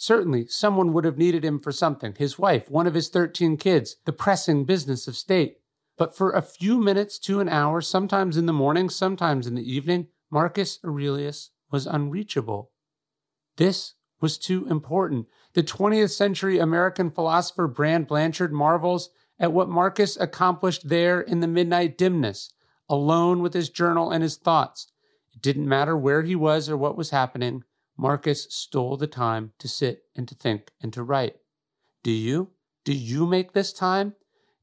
Certainly, someone would have needed him for something his wife, one of his 13 kids, the pressing business of state. But for a few minutes to an hour, sometimes in the morning, sometimes in the evening, Marcus Aurelius was unreachable. This was too important. The 20th century American philosopher Brand Blanshard marvels at what Marcus accomplished there in the midnight dimness, alone with his journal and his thoughts. It didn't matter where he was or what was happening. Marcus stole the time to sit and to think and to write. Do you? Do you make this time?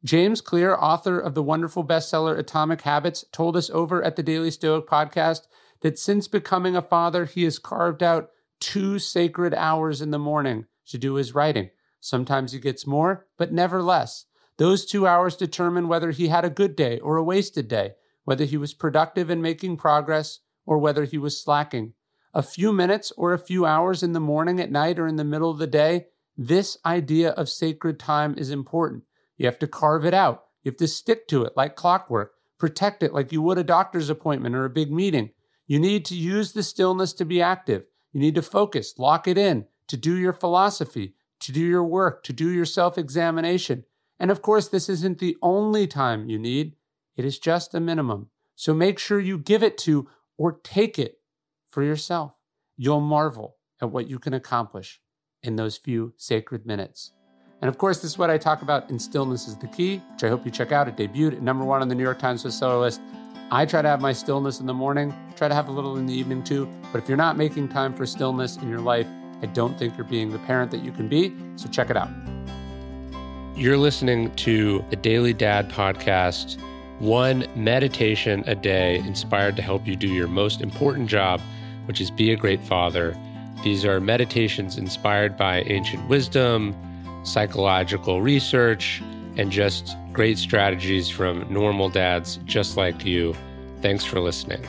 James Clear, author of the wonderful bestseller Atomic Habits, told us over at the Daily Stoic podcast that since becoming a father, he has carved out two sacred hours in the morning to do his writing. Sometimes he gets more, but never less. Those two hours determine whether he had a good day or a wasted day, whether he was productive in making progress or whether he was slacking a few minutes or a few hours in the morning, at night, or in the middle of the day, this idea of sacred time is important. You have to carve it out. You have to stick to it like clockwork, protect it like you would a doctor's appointment or a big meeting. You need to use the stillness to be active. You need to focus, lock it in, to do your philosophy, to do your work, to do your self examination. And of course, this isn't the only time you need, it is just a minimum. So make sure you give it to or take it for yourself. You'll marvel at what you can accomplish in those few sacred minutes. And of course, this is what I talk about in Stillness is the Key, which I hope you check out. It debuted at number one on the New York Times bestseller list. I try to have my stillness in the morning, try to have a little in the evening too. But if you're not making time for stillness in your life, I don't think you're being the parent that you can be. So check it out. You're listening to the Daily Dad podcast, one meditation a day inspired to help you do your most important job which is Be a Great Father. These are meditations inspired by ancient wisdom, psychological research, and just great strategies from normal dads just like you. Thanks for listening.